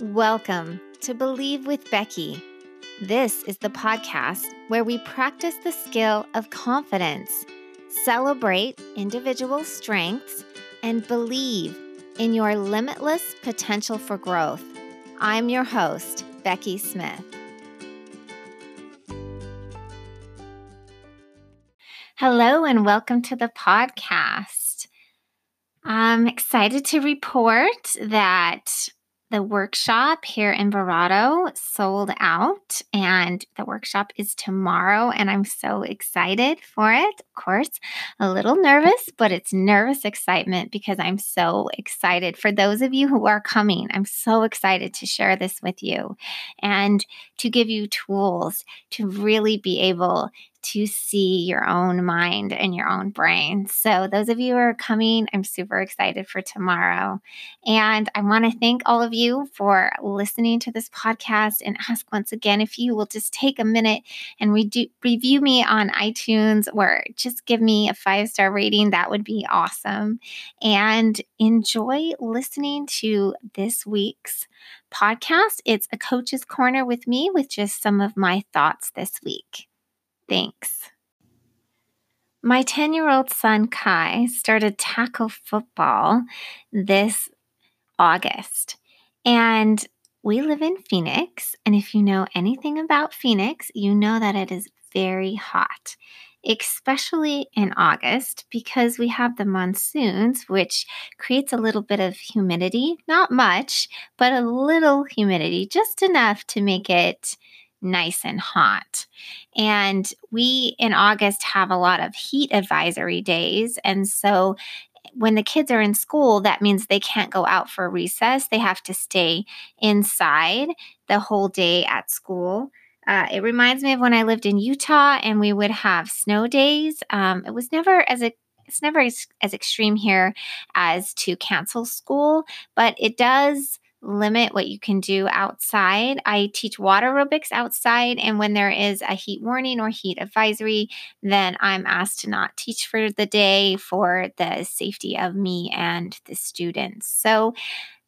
Welcome to Believe with Becky. This is the podcast where we practice the skill of confidence, celebrate individual strengths, and believe in your limitless potential for growth. I'm your host, Becky Smith. Hello, and welcome to the podcast. I'm excited to report that the workshop here in Verrado sold out, and the workshop is tomorrow, and I'm so excited for it. Of course, a little nervous, but it's nervous excitement because I'm so excited. For those of you who are coming, I'm so excited to share this with you and to give you tools to really be able to see your own mind and your own brain. So, those of you who are coming, I'm super excited for tomorrow. And I want to thank all of you for listening to this podcast and ask once again if you will just take a minute and re- review me on iTunes or just give me a five star rating. That would be awesome. And enjoy listening to this week's podcast. It's a coach's corner with me with just some of my thoughts this week. Thanks. My 10 year old son Kai started tackle football this August. And we live in Phoenix. And if you know anything about Phoenix, you know that it is very hot, especially in August because we have the monsoons, which creates a little bit of humidity. Not much, but a little humidity, just enough to make it nice and hot. And we in August have a lot of heat advisory days. And so when the kids are in school, that means they can't go out for recess. They have to stay inside the whole day at school. Uh, it reminds me of when I lived in Utah and we would have snow days. Um, it was never as a it's never as, as extreme here as to cancel school, but it does limit what you can do outside. I teach water aerobics outside, and when there is a heat warning or heat advisory, then I'm asked to not teach for the day for the safety of me and the students. So,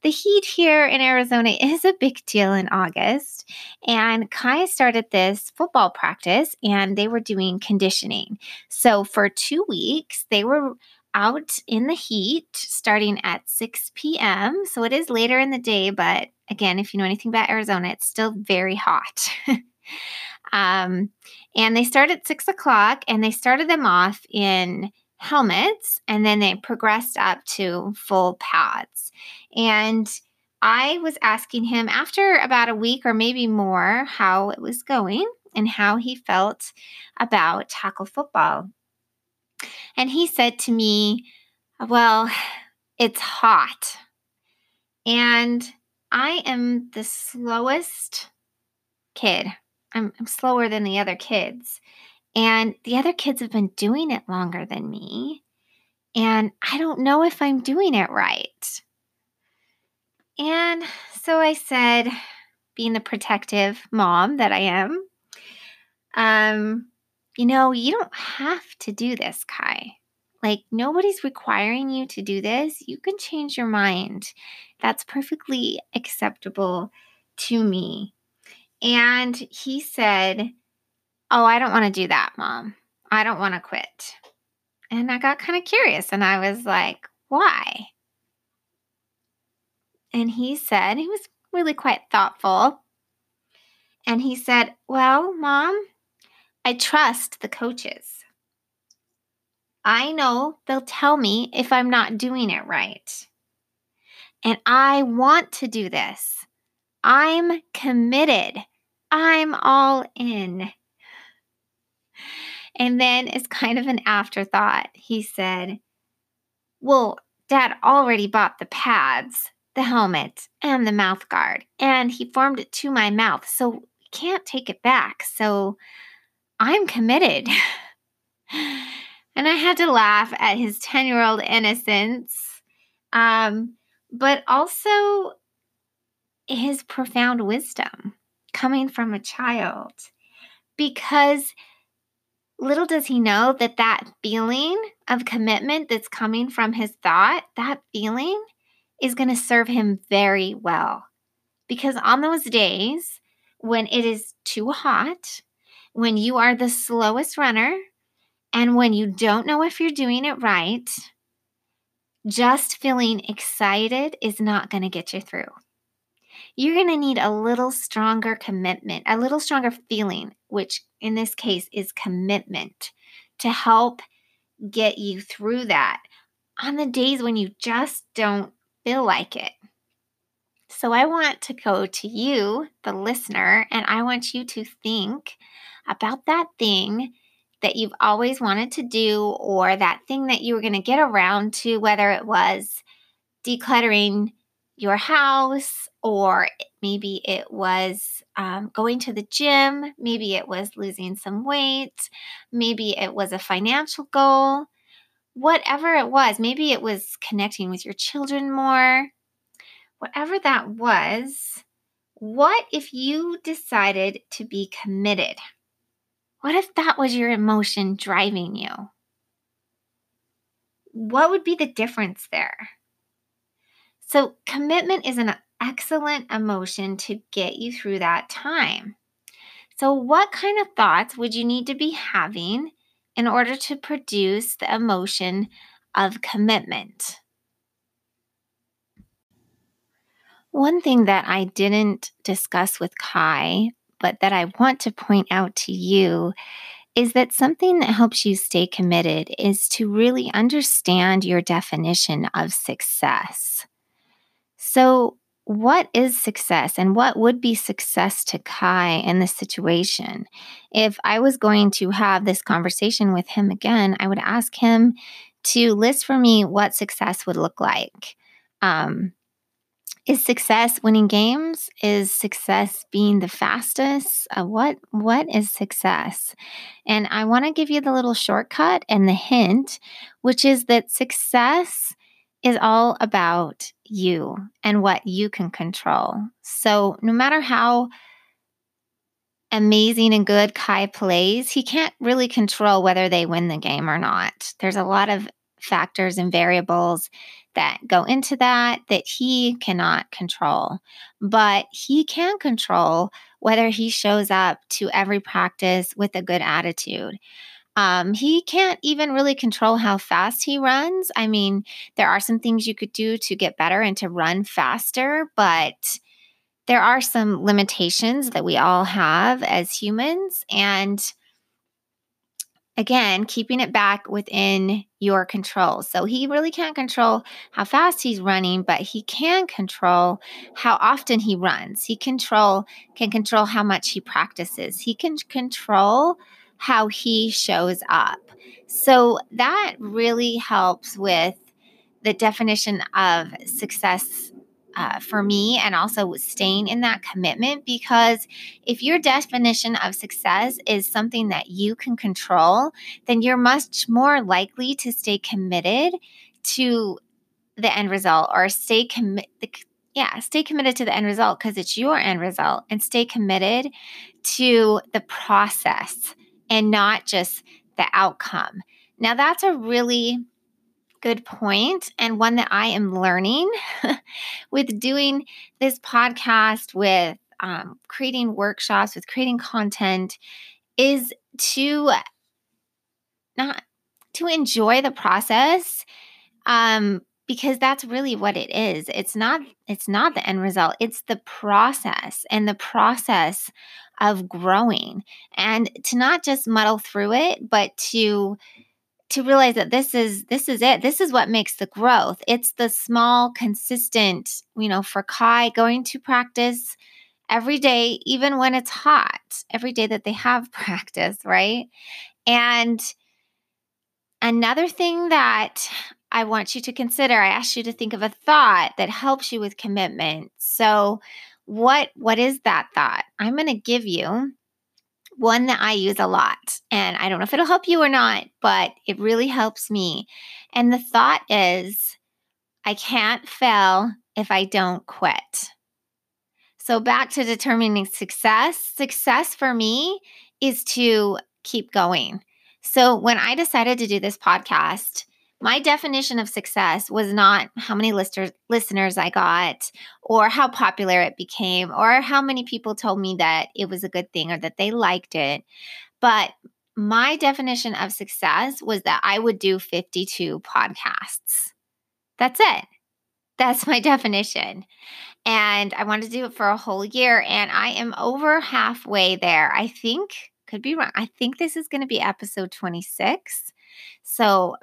the heat here in Arizona is a big deal in August. And Kai started this football practice and they were doing conditioning. So for two weeks, they were out in the heat starting at 6 p.m. So it is later in the day, but again, if you know anything about Arizona, it's still very hot. um, and they start at 6 o'clock and they started them off in helmets and then they progressed up to full pads. And I was asking him after about a week or maybe more how it was going and how he felt about tackle football. And he said to me, Well, it's hot. And I am the slowest kid. I'm, I'm, slower than the other kids. And the other kids have been doing it longer than me. And I don't know if I'm doing it right. And so I said, being the protective mom that I am, um, you know, you don't have to do this, Kai. Like, nobody's requiring you to do this. You can change your mind. That's perfectly acceptable to me. And he said, Oh, I don't want to do that, mom. I don't want to quit. And I got kind of curious and I was like, Why? And he said, He was really quite thoughtful. And he said, Well, mom, I trust the coaches. I know they'll tell me if I'm not doing it right. And I want to do this. I'm committed. I'm all in. And then, as kind of an afterthought, he said, Well, dad already bought the pads, the helmet, and the mouth guard, and he formed it to my mouth, so can't take it back. So I'm committed. and I had to laugh at his 10 year old innocence, um, but also his profound wisdom coming from a child. Because little does he know that that feeling of commitment that's coming from his thought, that feeling is going to serve him very well Because on those days when it is too hot, when you are the slowest runner, and when you don't know if you're doing it right, just feeling excited is not going to get you through. You're going to need a little stronger commitment, a little stronger feeling, which in this case is commitment, to help get you through that on the days when you just don't feel like it. So I want to go to you, the listener, and I want you to think about that thing that you've always wanted to do or that thing that you were going to get around to, whether it was decluttering your house or maybe it was um, going to the gym, maybe it was losing some weight, maybe it was a financial goal, whatever it was, maybe it was connecting with your children more, whatever that was. What if you decided to be committed? What if that was your emotion driving you? What would be the difference there? So, commitment is an excellent emotion to get you through that time. So, what kind of thoughts would you need to be having in order to produce the emotion of commitment? One thing that I didn't discuss with Kai but that I want to point out to you is that something that helps you stay committed is to really understand your definition of success. So, what is success and what would be success to Kai in this situation? If I was going to have this conversation with him again, I would ask him to list for me what success would look like. Um, is success winning games? Is success being the fastest? Uh, what what is success? And I want to give you the little shortcut and the hint, which is that success is all about you and what you can control. So no matter how amazing and good Kai plays, he can't really control whether they win the game or not. There's a lot of factors and variables that go into that that he cannot control. But he can control whether he shows up to every practice with a good attitude. Um, he can't even really control how fast he runs. I mean, there are some things you could do to get better and to run faster, but there are some limitations that we all have as humans. And again, keeping it back within your control. So he really can't control how fast he's running, but he can control how often he runs. He control can control how much he practices. He can control how he shows up. So that really helps with the definition of success uh, for me and also staying in that commitment because if your definition of success is something that you can control, then you're much more likely to stay committed to the end result or stay committed. Yeah, stay committed to the end result because it's your end result and stay committed to the process and not just the outcome. Now, that's a really good point and one that I am learning with doing this podcast, with um, creating workshops, with creating content, is to not to enjoy the process. Um, because that's really what it is it's not it's not the end result it's the process and the process of growing and to not just muddle through it but to to realize that this is this is it. This is what makes the growth. It's the small consistent you know for kai going to practice every day even when it's hot every day that they have practice right? And another thing that i want you to consider i asked you to think of a thought that helps you with commitment. So what what is that thought? I'm going to give you one that I use a lot. And I don't know if it'll help you or not, but it really helps me. And the thought is I can't fail if I don't quit. So, back to determining success. Success for me is to keep going. So, when I decided to do this podcast, my definition of success was not how many listeners listeners I got or how popular it became or how many people told me that it was a good thing or that they liked it. But my definition of success was that I would do 52 podcasts. That's it. That's my definition. And I wanted to do it for a whole year and I am over halfway there. I think could be wrong. I think this is going to be episode 26. So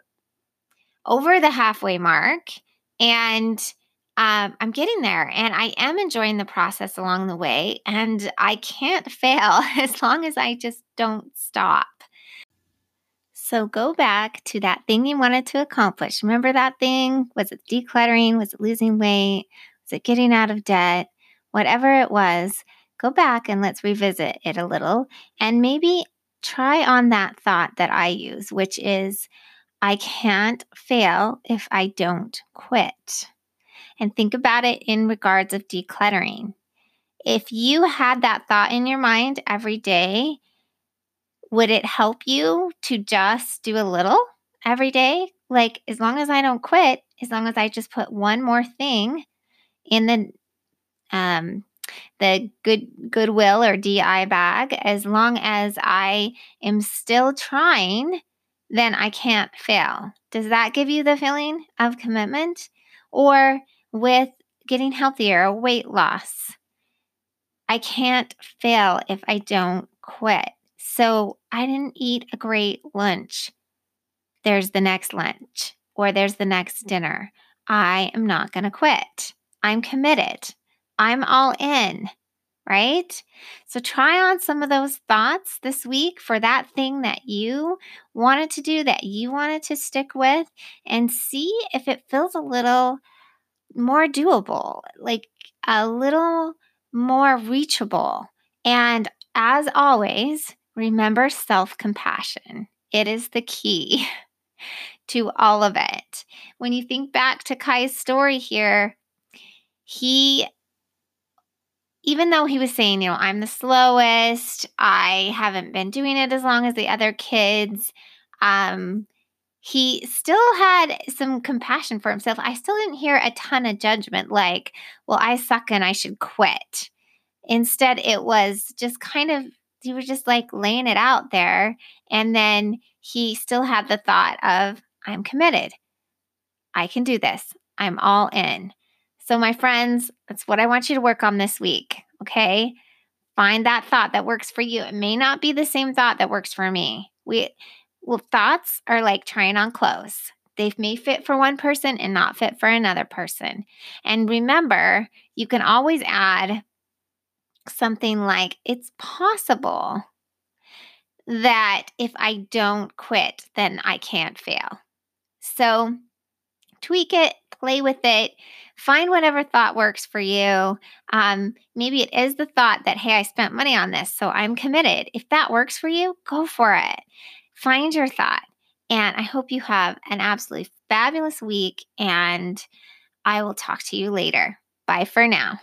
over the halfway mark and um, I'm getting there and I am enjoying the process along the way. And I can't fail as long as I just don't stop. So go back to that thing you wanted to accomplish. Remember that thing? Was it decluttering? Was it losing weight? Was it getting out of debt? Whatever it was, go back and let's revisit it a little and maybe try on that thought that I use, which is I can't fail if I don't quit. And think about it in regards of decluttering. If you had that thought in your mind every day, would it help you to just do a little every day? Like, as long as I don't quit, as long as I just put one more thing in the um, the good goodwill or DI bag, as long as I am still trying then I can't fail. Does that give you the feeling of commitment? Or with getting healthier weight loss, I can't fail if I don't quit. So I didn't eat a great lunch. There's the next lunch or there's the next dinner. I am not going to quit. I'm committed. I'm all in right? So try on some of those thoughts this week for that thing that you wanted to do, that you wanted to stick with, and see if it feels a little more doable, like a little more reachable. And as always, remember self compassion. It is the key to all of it. When you think back to Kai's story here, he even though he was saying, you know, I'm the slowest, I haven't been doing it as long as the other kids, um, he still had some compassion for himself. I still didn't hear a ton of judgment like, well, I suck and I should quit. Instead, it was just kind of, he was just like laying it out there. And then he still had the thought of, I'm committed. I can do this. I'm all in. So, my friends, that's what I want you to work on this week. Okay. Find that thought that works for you. It may not be the same thought that works for me. We, well, thoughts are like trying on clothes. They may fit for one person and not fit for another person. And remember, you can always add something like, it's possible that if I don't quit, then I can't fail. So tweak it, play with it, find whatever thought works for you. Um, maybe it is the thought that, hey, I spent money on this, so I'm committed. If that works for you, go for it. Find your thought. And I hope you have an absolutely fabulous week, and I will talk to you later. Bye for now.